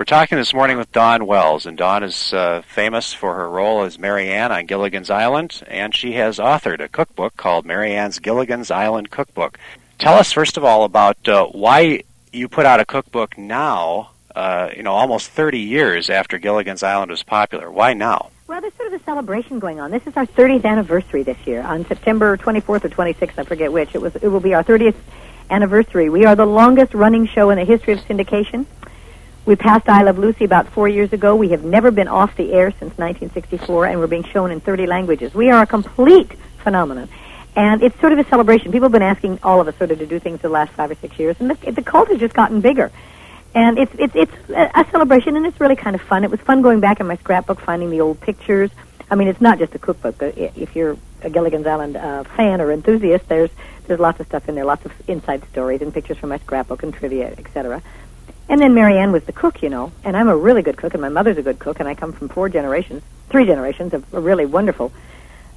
We're talking this morning with Dawn Wells, and Dawn is uh, famous for her role as Mary Ann on Gilligan's Island, and she has authored a cookbook called Mary Ann's Gilligan's Island Cookbook. Tell us, first of all, about uh, why you put out a cookbook now, uh, you know, almost 30 years after Gilligan's Island was popular. Why now? Well, there's sort of a celebration going on. This is our 30th anniversary this year. On September 24th or 26th, I forget which, it was. It will be our 30th anniversary. We are the longest running show in the history of syndication. We passed I Love Lucy about four years ago. We have never been off the air since 1964, and we're being shown in 30 languages. We are a complete phenomenon. And it's sort of a celebration. People have been asking all of us sort of to do things the last five or six years, and the, the cult has just gotten bigger. And it's it's it's a celebration, and it's really kind of fun. It was fun going back in my scrapbook, finding the old pictures. I mean, it's not just a cookbook. If you're a Gilligan's Island uh, fan or enthusiast, there's there's lots of stuff in there, lots of inside stories and pictures from my scrapbook and trivia, etc. And then Mary Ann was the cook, you know, and I'm a really good cook, and my mother's a good cook, and I come from four generations, three generations of really wonderful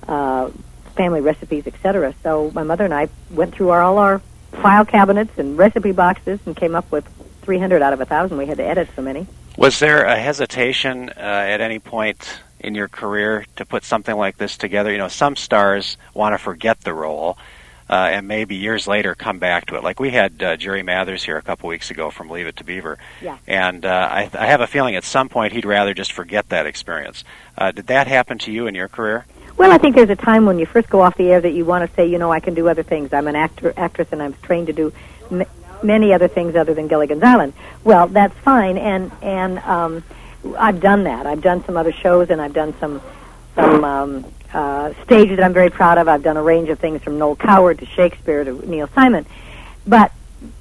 uh, family recipes, etc. So my mother and I went through our, all our file cabinets and recipe boxes and came up with 300 out of a thousand. We had to edit so many. Was there a hesitation uh, at any point in your career to put something like this together? You know, some stars want to forget the role. Uh, and maybe years later come back to it. Like we had uh, Jerry Mathers here a couple weeks ago from Leave It to Beaver, yeah. and uh, I, I have a feeling at some point he'd rather just forget that experience. Uh, did that happen to you in your career? Well, I think there's a time when you first go off the air that you want to say, you know, I can do other things. I'm an actor, actress, and I'm trained to do m- many other things other than Gilligan's Island. Well, that's fine, and and um, I've done that. I've done some other shows, and I've done some some um, uh, stages that I'm very proud of. I've done a range of things from Noel Coward to Shakespeare to Neil Simon, but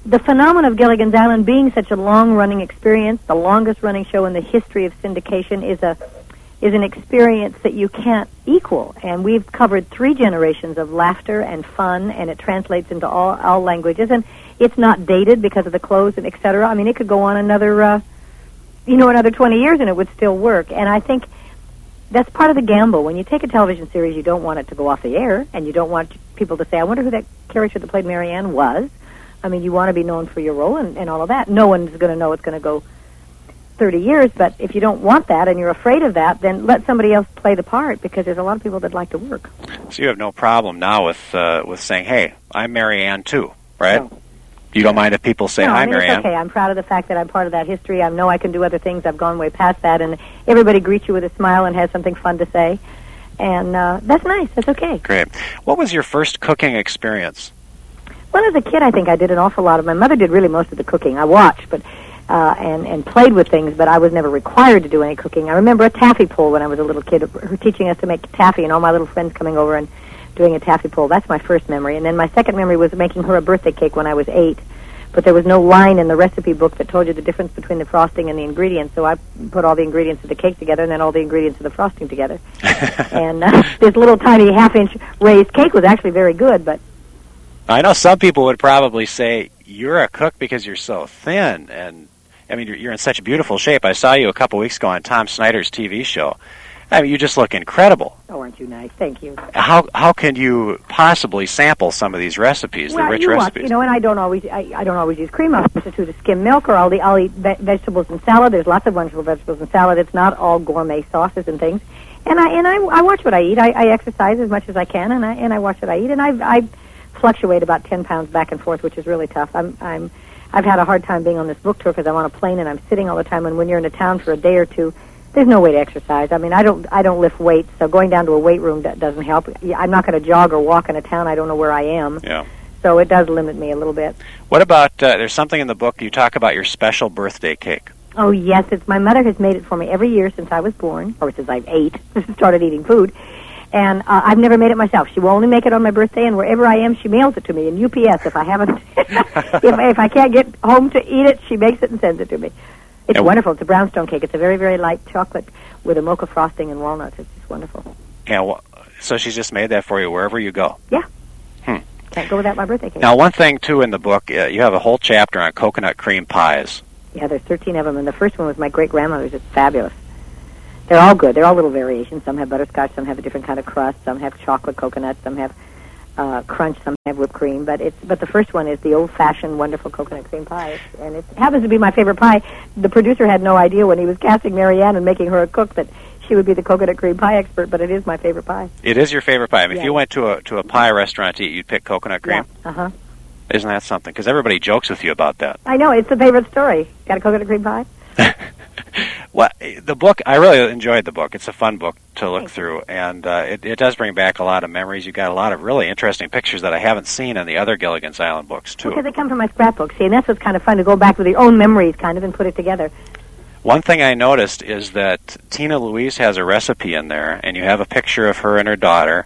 the phenomenon of Gilligan's Island being such a long-running experience, the longest-running show in the history of syndication, is a is an experience that you can't equal. And we've covered three generations of laughter and fun, and it translates into all, all languages. And it's not dated because of the clothes and et cetera. I mean, it could go on another, uh, you know, another 20 years and it would still work. And I think that's part of the gamble. When you take a television series, you don't want it to go off the air, and you don't want people to say, I wonder who that character that played Mary Ann was. I mean, you want to be known for your role and, and all of that. No one's going to know it's going to go 30 years, but if you don't want that and you're afraid of that, then let somebody else play the part because there's a lot of people that like to work. So you have no problem now with uh, with saying, "Hey, I'm Mary Ann too," right? No. You don't mind if people say, no, "Hi, I mean, it's okay. I'm proud of the fact that I'm part of that history. I know I can do other things. I've gone way past that, and everybody greets you with a smile and has something fun to say, and uh, that's nice. That's okay. Great. What was your first cooking experience? Well, as a kid, I think I did an awful lot of. My mother did really most of the cooking. I watched, but uh, and and played with things, but I was never required to do any cooking. I remember a taffy pull when I was a little kid, her teaching us to make taffy, and all my little friends coming over and doing a taffy pull. That's my first memory, and then my second memory was making her a birthday cake when I was eight. But there was no line in the recipe book that told you the difference between the frosting and the ingredients, so I put all the ingredients of the cake together and then all the ingredients of the frosting together. and uh, this little tiny half-inch raised cake was actually very good, but I know some people would probably say you're a cook because you're so thin, and I mean you're, you're in such beautiful shape. I saw you a couple weeks ago on Tom Snyder's TV show. I mean, you just look incredible. oh, aren't you nice? Thank you. How how can you possibly sample some of these recipes, well, the rich you recipes? Want, you know, and I don't always, I, I don't always use cream. I'll substitute a skim milk, or I'll, eat- I'll eat ve- vegetables and salad. There's lots of wonderful vegetables and salad. It's not all gourmet sauces and things. And I and I, I watch what I eat. I, I exercise as much as I can, and I and I watch what I eat. And I I fluctuate about ten pounds back and forth, which is really tough. I'm I'm I've had a hard time being on this book tour because I'm on a plane and I'm sitting all the time. And when you're in a town for a day or two, there's no way to exercise. I mean, I don't I don't lift weights, so going down to a weight room that doesn't help. I'm not going to jog or walk in a town I don't know where I am. yeah. So it does limit me a little bit. What about? Uh, there's something in the book you talk about your special birthday cake. Oh yes, it's my mother has made it for me every year since I was born, or since I've ate, started eating food. And uh, I've never made it myself. She will only make it on my birthday, and wherever I am, she mails it to me in UPS. If I haven't, if if I can't get home to eat it, she makes it and sends it to me. It's And- wonderful. It's a brownstone cake. It's a very very light chocolate with a mocha frosting and walnuts. It's just wonderful. Yeah. wh- So she's just made that for you wherever you go. Yeah. Hmm. Can't go without my birthday cake. Now, one thing too in the book, uh, you have a whole chapter on coconut cream pies. Yeah, there's 13 of them, and the first one was my great grandmother's. It's fabulous. They're all good. They're all little variations. Some have butterscotch, some have a different kind of crust, some have chocolate coconut, some have uh, crunch, some have whipped cream, but it's but the first one is the old-fashioned, wonderful coconut cream pie, and it happens to be my favorite pie. The producer had no idea when he was casting Mary Ann and making her a cook that she would be the coconut cream pie expert, but it is my favorite pie. It is your favorite pie. I mean, Yeah. If you went to a to a pie restaurant to eat, you'd pick coconut cream. Yeah. Uh huh. Isn't that something? Because everybody jokes with you about that. I know it's a favorite story. Got a coconut cream pie? well, the book I really enjoyed the book. It's a fun book to look Thank through, and uh, it, it does bring back a lot of memories. You've got a lot of really interesting pictures that I haven't seen in the other Gilligan's Island books too. Because they come from my scrapbook. See, and that's what's kind of fun to go back with your own memories, kind of, and put it together. One thing I noticed is that Tina Louise has a recipe in there, and you have a picture of her and her daughter.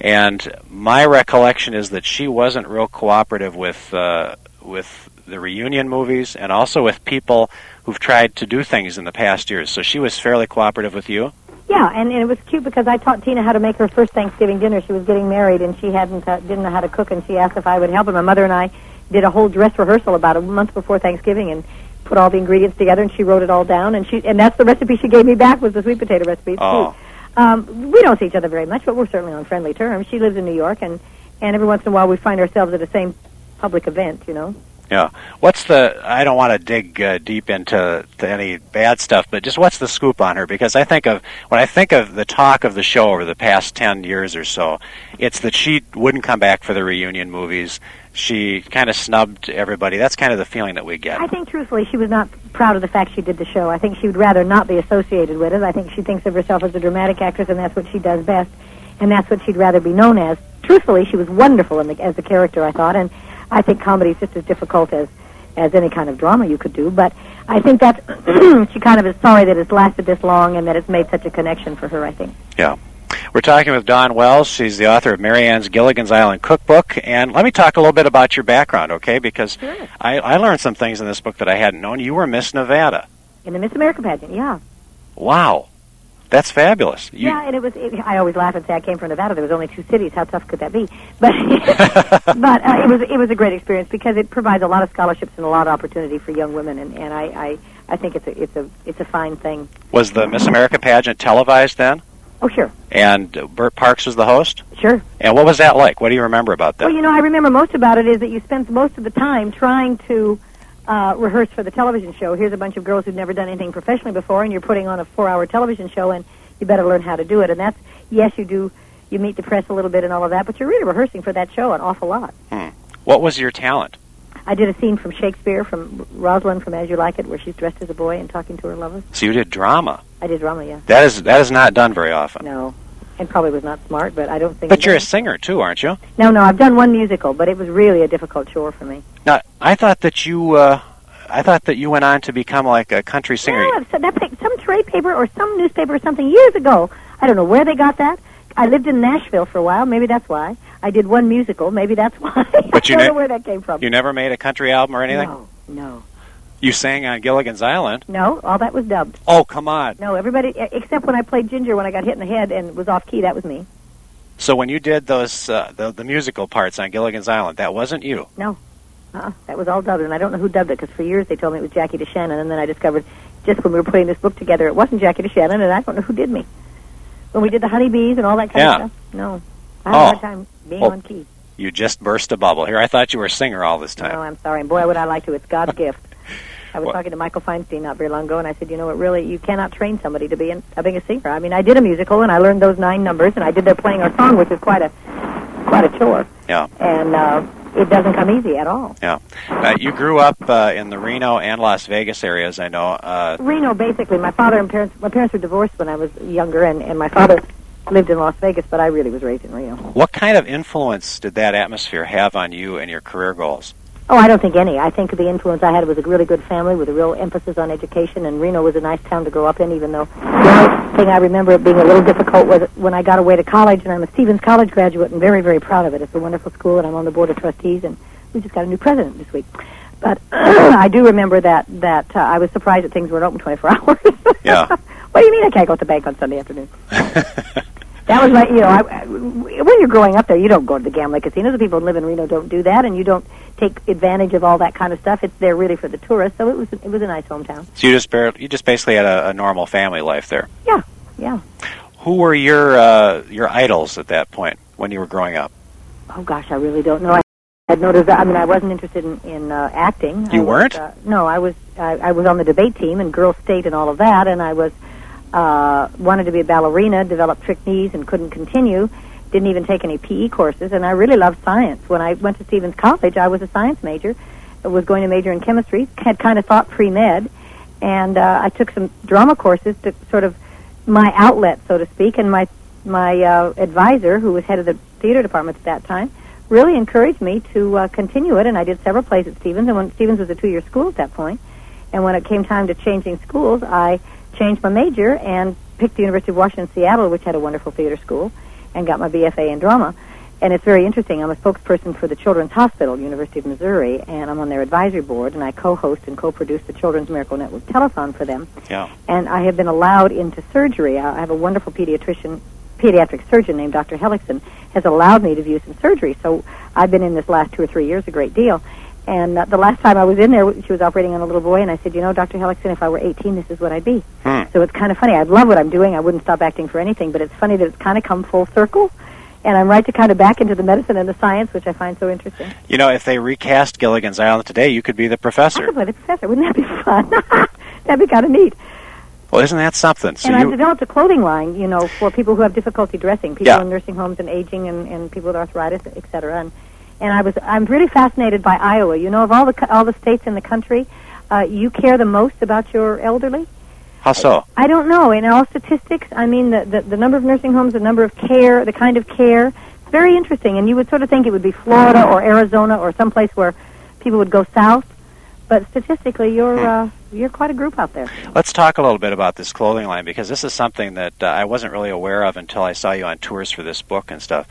And my recollection is that she wasn't real cooperative with uh, with the reunion movies, and also with people who've tried to do things in the past years. So she was fairly cooperative with you. Yeah, and, and it was cute because I taught Tina how to make her first Thanksgiving dinner. She was getting married and she hadn't uh, didn't know how to cook, and she asked if I would help. And my mother and I did a whole dress rehearsal about a month before Thanksgiving and put all the ingredients together. And she wrote it all down, and she and that's the recipe she gave me back was the sweet potato recipe. Oh. Um, we don't see each other very much, but we're certainly on friendly terms. She lives in New York, and and every once in a while we find ourselves at the same public event. You know. Yeah. What's the? I don't want to dig uh, deep into to any bad stuff, but just what's the scoop on her? Because I think of when I think of the talk of the show over the past ten years or so, it's that she wouldn't come back for the reunion movies. She kind of snubbed everybody. That's kind of the feeling that we get. I think, truthfully, she was not proud of the fact she did the show. I think she would rather not be associated with it. I think she thinks of herself as a dramatic actress, and that's what she does best, and that's what she'd rather be known as. Truthfully, she was wonderful in the, as a character, I thought, and I think comedy is just as difficult as as any kind of drama you could do. But I think that she kind of is sorry that it's lasted this long and that it's made such a connection for her. I think. Yeah. We're talking with Dawn Wells. She's the author of Mary Ann's Gilligan's Island Cookbook. And let me talk a little bit about your background, okay? Because Sure. I, I learned some things in this book that I hadn't known. You were Miss Nevada. In the Miss America pageant, yeah. Wow. That's fabulous. You, yeah, and it was. It, I always laugh and say I came from Nevada. There was only two cities. How tough could that be? But but uh, it was it was a great experience because it provides a lot of scholarships and a lot of opportunity for young women, and, and I, I I think it's a it's a it's a fine thing. Was the Miss America pageant televised then? Oh sure, And Bert Parks was the host? sure. And what was that like? What do you remember about that? Well, you know, I remember most about it is that you spent most of the time trying to uh, rehearse for the television show. Here's a bunch of girls who've never done anything professionally before, and you're putting on a four-hour television show, and you better learn how to do it. And that's yes, you do. You meet the press a little bit and all of that, but you're really rehearsing for that show an awful lot. what was your talent? I did a scene from Shakespeare, from Rosalind from As You Like It, where she's dressed as a boy and talking to her lover. So you did drama. I did drama, yeah. That is that is not done very often. No, and probably was not smart, but I don't think. But you're a singer too, aren't you? no, no. I've done one musical, but it was really a difficult chore for me. Now, I thought that you uh, I thought that you went on to become like a country singer. No, so that some trade paper or some newspaper or something years ago. I don't know where they got that. I lived in Nashville for a while. Maybe that's why. I did one musical. Maybe that's why. But you I don't ne- know where that came from. You never made a country album or anything? No, no, You sang on Gilligan's Island. no. All that was dubbed. Oh, come on. No, everybody except when I played Ginger when I got hit in the head and was off key. That was me. So when you did those uh, the, the musical parts on Gilligan's Island, that wasn't you. No, uh-uh. That was all dubbed, and I don't know who dubbed it because for years they told me it was Jackie DeShannon, and then I discovered just when we were putting this book together it wasn't Jackie DeShannon, and I don't know who did me. When we did the honeybees and all that kind Yeah. of stuff, no, I had a Oh. hard time being Oh. on key. You just burst a bubble. Here, I thought you were a singer all this time. No. I'm sorry, and boy, would I like to. It's God's gift. I was What? talking to Michael Feinstein not very long ago, and I said, you know, it really you cannot train somebody to be in, uh, being a singer. I mean, I did a musical, and I learned those nine numbers, and I did they're playing our song, which is quite a quite a chore. Yeah. And uh, it doesn't come easy at all. Yeah. Uh, you grew up uh, in the Reno and Las Vegas areas, I know. Uh, Reno, basically, my father and parents. My parents were divorced when I was younger, and, and my father lived in Las Vegas, but I really was raised in Reno. what kind of influence did that atmosphere have on you and your career goals? Oh, I don't think any. I think the influence I had was a really good family with a real emphasis on education, and Reno was a nice town to grow up in, even though the only thing I remember it being a little difficult was when I got away to college, and I'm a Stephens College graduate and very, very proud of it. It's a wonderful school, and I'm on the board of trustees, and we just got a new president this week. But I do remember that that uh, I was surprised that things weren't open 24 hours. Yeah. what do you mean I can't go to the bank on Sunday afternoon? That was my, you know, I, when you're growing up there, you don't go to the gambling casinos. The people who live in Reno don't do that, and you don't take advantage of all that kind of stuff. It's there really for the tourists. So it was, it was a nice hometown. So you just bar- you just basically had a, a normal family life there. Yeah. Yeah. Who were your uh, your idols at that point when you were growing up? Oh gosh, I really don't know. I had no desire. I mean, I wasn't interested in, in uh, acting. You I weren't? Uh, no, I was. I, I was on the debate team and Girl state and all of that, and I was uh, wanted to be a ballerina. Developed trick knees and couldn't continue. Didn't even take any PE courses, and I really loved science. When I went to Stephens College, I was a science major. Was going to major in chemistry. Had kind of thought pre med, and uh, I took some drama courses to sort of my outlet, so to speak, and my my uh, advisor, who was head of the theater department at that time, really encouraged me to uh, continue it, and I did several plays at Stephens. And when Stephens was a two-year school at that point, and when it came time to changing schools, I changed my major and picked the University of Washington Seattle, which had a wonderful theater school, and got my BFA in drama. And it's very interesting. I'm a spokesperson for the Children's Hospital, University of Missouri, and I'm on their advisory board, and I co-host and co-produce the Children's Miracle Network telethon for them. Yeah. And I have been allowed into surgery. I have a wonderful pediatrician, pediatric surgeon named Dr. Hellickson, has allowed me to view some surgery. So I've been in this last two or three years a great deal. And uh, the last time I was in there, she was operating on a little boy, and I said, you know, Dr. Hellickson, if I were 18, this is what I'd be. Hmm. So it's kind of funny. I love what I'm doing. I wouldn't stop acting for anything, but it's funny that it's kind of come full circle. And I'm right to kind of back into the medicine and the science, which I find so interesting. You know, if they recast Gilligan's Island today, you could be the professor. I could play the professor. Wouldn't that be fun? That'd be kind of neat. Well, isn't that something? So and I've you, developed a clothing line, you know, for people who have difficulty dressing, people Yeah. in nursing homes and aging, and, and people with arthritis, et cetera. And and I was I'm really fascinated by Iowa. You know, of all the all the states in the country, uh, you care the most about your elderly. how so? I don't know. In all statistics, I mean, the, the the number of nursing homes, the number of care, the kind of care. It's very interesting. And you would sort of think it would be Florida or Arizona or someplace where people would go south. But statistically, you're uh, you're quite a group out there. Let's talk a little bit about this clothing line because this is something that uh, I wasn't really aware of until I saw you on tours for this book and stuff.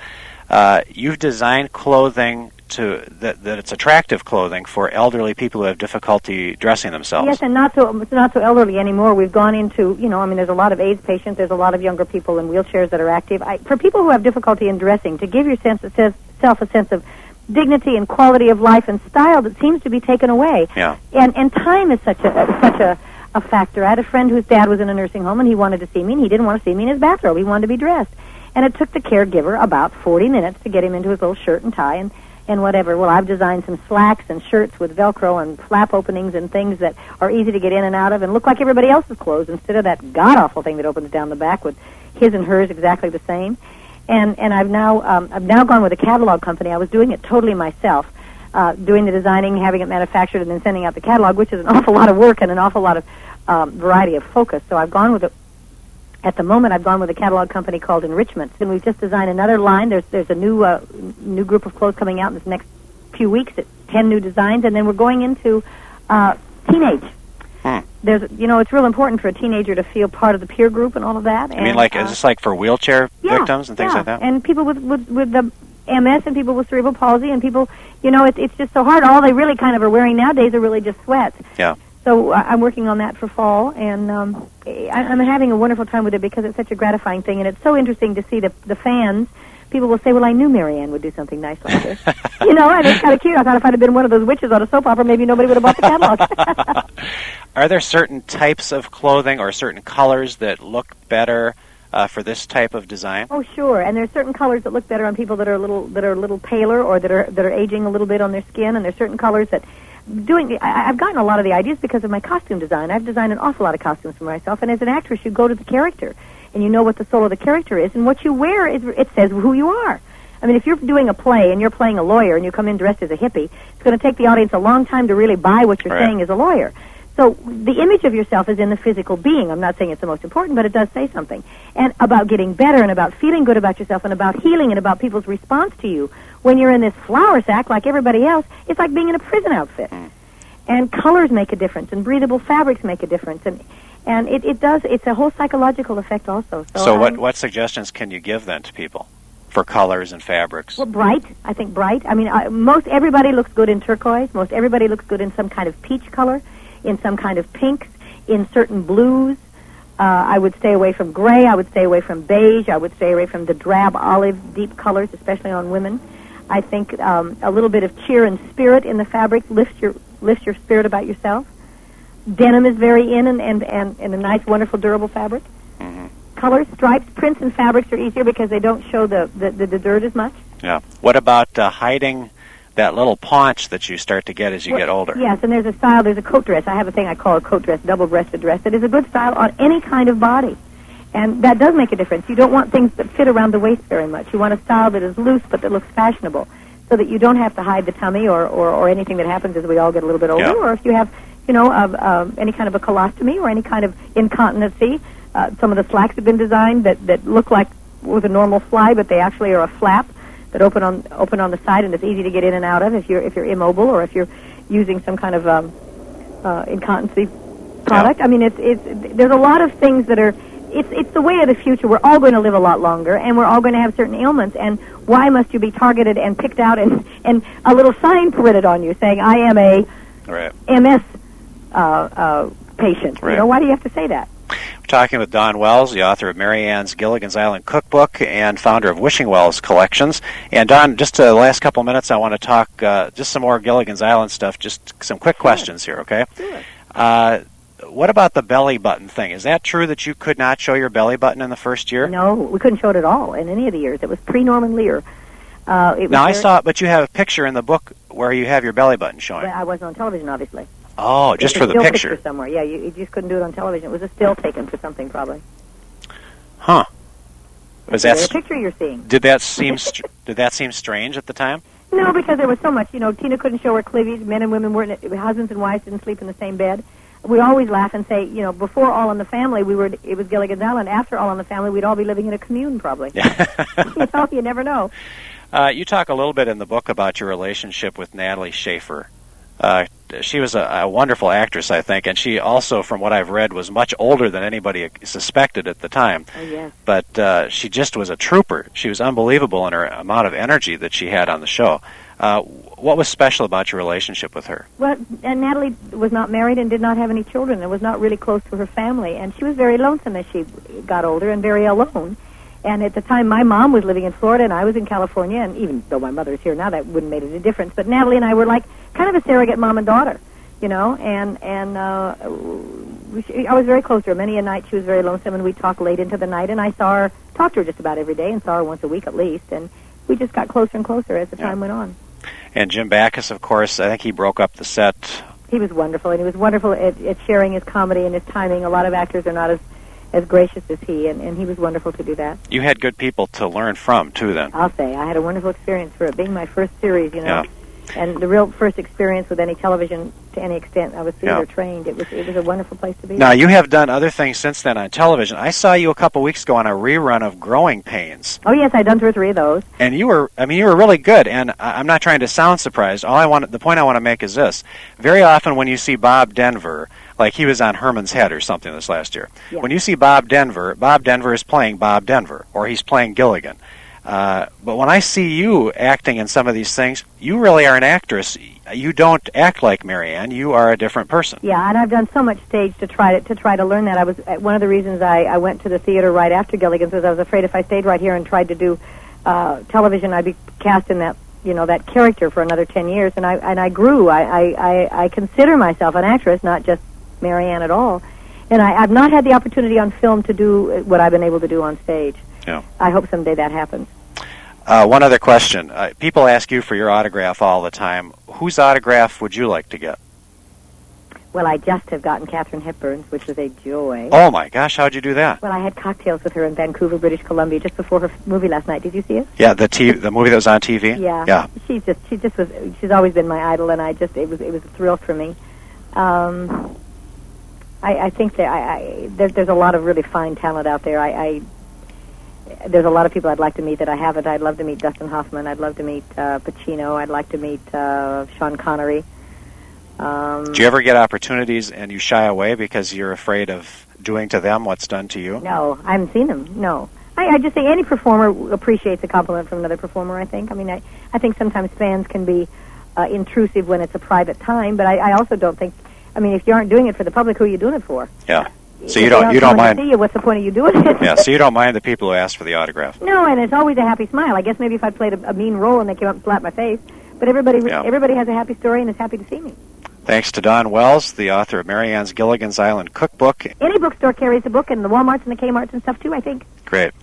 Uh, you've designed clothing to that, that it's attractive clothing for elderly people who have difficulty dressing themselves. Yes, and not so not so elderly anymore. We've gone into you know I mean there's a lot of AIDS patients, there's a lot of younger people in wheelchairs that are active. I, for people who have difficulty in dressing, to give your sense of sense, self a sense of dignity and quality of life and style that seems to be taken away. Yeah. And and time is such a such a a factor. I had a friend whose dad was in a nursing home and he wanted to see me and he didn't want to see me in his bathrobe. He wanted to be dressed. And it took the caregiver about 40 minutes to get him into his little shirt and tie and and whatever. Well, I've designed some slacks and shirts with Velcro and flap openings and things that are easy to get in and out of and look like everybody else's clothes instead of that god awful thing that opens down the back with his and hers exactly the same. And and I've now um, I've now gone with a catalog company. I was doing it totally myself, uh, doing the designing, having it manufactured, and then sending out the catalog, which is an awful lot of work and an awful lot of um, variety of focus. So I've gone with a at the moment, I've gone with a catalog company called Enrichments, and we've just designed another line. There's there's a new uh, new group of clothes coming out in this next few weeks. At ten new designs, and then we're going into uh, teenage. Hmm. There's you know it's real important for a teenager to feel part of the peer group and all of that. I and, mean, like uh, is this like for wheelchair yeah, victims and things yeah. like that? And people with with with the MS and people with cerebral palsy and people, you know, it's it's just so hard. All they really kind of are wearing nowadays are really just sweats. Yeah. So uh, I'm working on that for fall, and um, I, I'm having a wonderful time with it because it's such a gratifying thing, and it's so interesting to see the the fans. People will say, "Well, I knew Mary Ann would do something nice like this," you know, and it's kind of cute. I thought if I'd have been one of those witches on a soap opera, maybe nobody would have bought the catalog. Are there certain types of clothing or certain colors that look better uh, for this type of design? oh, sure. And there's certain colors that look better on people that are a little that are a little paler or that are that are aging a little bit on their skin, and there's certain colors that doing the, I, I've gotten a lot of the ideas because of my costume design. I've designed an awful lot of costumes for myself, and as an actress, you go to the character and you know what the soul of the character is, and what you wear is it says who you are. I mean, if you're doing a play and you're playing a lawyer and you come in dressed as a hippie, it's going to take the audience a long time to really buy what you're Right. saying as a lawyer. So the image of yourself is in the physical being. I'm not saying it's the most important, but it does say something. And about getting better and about feeling good about yourself and about healing and about people's response to you when you're in this flower sack like everybody else, it's like being in a prison outfit. Mm. And colors make a difference and breathable fabrics make a difference and and it, it does it's a whole psychological effect also. So, So, what I'm- what suggestions can you give then to people for colors and fabrics? Well, bright. I think bright. I mean, I, most everybody looks good in turquoise. Most everybody looks good in some kind of peach color, in some kind of pinks, in certain blues. Uh, I would stay away from gray. I would stay away from beige. I would stay away from the drab olive deep colors, especially on women. I think um, a little bit of cheer and spirit in the fabric lifts your lifts your spirit about yourself. Denim is very in and and, and, and a nice, wonderful, durable fabric. Mhm. Colors, stripes, prints, and fabrics are easier because they don't show the, the, the, the dirt as much. Yeah. What about uh, hiding that little paunch that you start to get as you Well, get older? Yes, and there's a style, there's a coat dress. I have a thing I call a coat dress, double-breasted dress, that is a good style on any kind of body. And that does make a difference. You don't want things that fit around the waist very much. You want a style that is loose but that looks fashionable so that you don't have to hide the tummy or, or, or anything that happens as we all get a little bit older. Yeah. Or if you have, you know, uh, uh, any kind of a colostomy or any kind of incontinency. Uh, some of the slacks have been designed that, that look like with a normal fly, but they actually are a flap that open on open on the side, and it's easy to get in and out of if you're if you're immobile or if you're using some kind of um, uh, incontinency product. I mean, it's it's there's a lot of things that are. It's it's the way of the future. We're all going to live a lot longer, and we're all going to have certain ailments. And why must you be targeted and picked out and and a little sign printed on you saying I am a Right. MS uh, uh, patient? Right. You know, why do you have to say that? We're talking with Dawn Wells, the author of Mary Ann's Gilligan's Island Cookbook and founder of Wishing Wells Collections. And Dawn, just the last couple minutes, I want to talk uh, just some more Gilligan's Island stuff. Just some quick questions here, okay? Sure. Uh, what about the belly button thing? Is that true that you could not show your belly button in the first year? No, we couldn't show it at all in any of the years. It was pre Norman Lear. Uh, it was Now I saw, but you have a picture in the book where you have your belly button showing. Well, I wasn't on television, obviously. Oh, just for the still picture, somewhere. Yeah, you, you just couldn't do it on television. It was a still taken for something, probably. huh? Was that a picture you're seeing? did that seem str- did that seem strange at the time? No, because there was so much. You know, Tina couldn't show her cleavage. Men and women weren't. Husbands and wives didn't sleep in the same bed. We always laugh and say, you know, before All in the Family, we were. It was Gilligan's Island. After All in the Family, we'd all be living in a commune, probably. you know, you never know. Uh, you talk a little bit in the book about your relationship with Natalie Schafer. Uh, she was a, a wonderful actress, I think, and she also, from what I've read, was much older than anybody suspected at the time. Oh yes. But uh, she just was a trooper. She was unbelievable in her amount of energy that she had on the show. Uh, what was special about your relationship with her? Well, and Natalie was not married and did not have any children and was not really close to her family. And she was very lonesome as she got older and very alone. And at the time, my mom was living in Florida and I was in California. And even though my mother's here now, that wouldn't make any difference. But Natalie and I were like kind of a surrogate mom and daughter, you know. And and uh, we, I was very close to her. Many a night she was very lonesome, and we talked late into the night. And I saw her, talked to her just about every day, and saw her once a week at least. And we just got closer and closer as the Yeah. time went on. And Jim Backus, of course, I think he broke up the set. he was wonderful, and he was wonderful at, at sharing his comedy and his timing. A lot of actors are not as as gracious as he, and, and he was wonderful to do that. You had good people to learn from too. Then, I'll say I had a wonderful experience for it being my first series, you know, Yeah. And the real first experience with any television to any extent. I was theater Yeah. trained. It was it was a wonderful place to be. now you have done other things since then on television. I saw you a couple weeks ago on a rerun of Growing Pains. Oh yes, I've done two or three of those. and you were i mean you were really good and I- i'm not trying to sound surprised all i want the point i want to make is this very often when you see bob denver like he was on herman's head or something this last year Yeah. when you see bob denver bob denver is playing bob denver or he's playing gilligan uh, but when I see you acting in some of these things, you really are an actress. You don't act like Mary Ann. You are a different person. Yeah, and I've done so much stage to try to to try to learn that. I was uh, one of the reasons I I went to the theater right after Gilligan's was I was afraid if I stayed right here and tried to do uh, television, I'd be cast in that you know that character for another ten years. And I and I grew. I I I, I consider myself an actress, not just Mary Ann at all. And I, I've not had the opportunity on film to do what I've been able to do on stage. Yeah. I hope someday that happens. Uh, one other question. Uh, people ask you for your autograph all the time. Whose autograph would you like to get? Well, I just have gotten Katharine Hepburn's, which was a joy. Oh my gosh, how'd you do that? Well, I had cocktails with her in Vancouver, British Columbia, just before her movie last night. Did you see it? Yeah, the t- the movie that was on TV. Yeah. Yeah. She just she just was she's always been my idol and I just it was it was a thrill for me. Um I, I think that I, I there, there's a lot of really fine talent out there. I, I there's a lot of people I'd like to meet that I haven't. I'd love to meet Dustin Hoffman. I'd love to meet uh, Pacino. I'd like to meet uh, Sean Connery. Um, Do you ever get opportunities and you shy away because you're afraid of doing to them what's done to you? No, I haven't seen them. No, I, I just say any performer appreciates a compliment from another performer. I think. I mean, I I think sometimes fans can be uh, intrusive when it's a private time, but I, I also don't think. I mean, if you aren't doing it for the public, who are you doing it for? Yeah. So you don't aren't you don't mind see you, what's the point of you doing it? Yeah, so you don't mind the people who ask for the autograph. no, and it's always a happy smile. I guess maybe if I played a, a mean role and they came up and slapped my face, but everybody Yeah. everybody has a happy story and is happy to see me. Thanks to Dawn Wells, the author of Mary Ann's Gilligan's Island Cookbook. Any bookstore carries the book, and the WalMarts and the Kmarts and stuff too. I think. Great.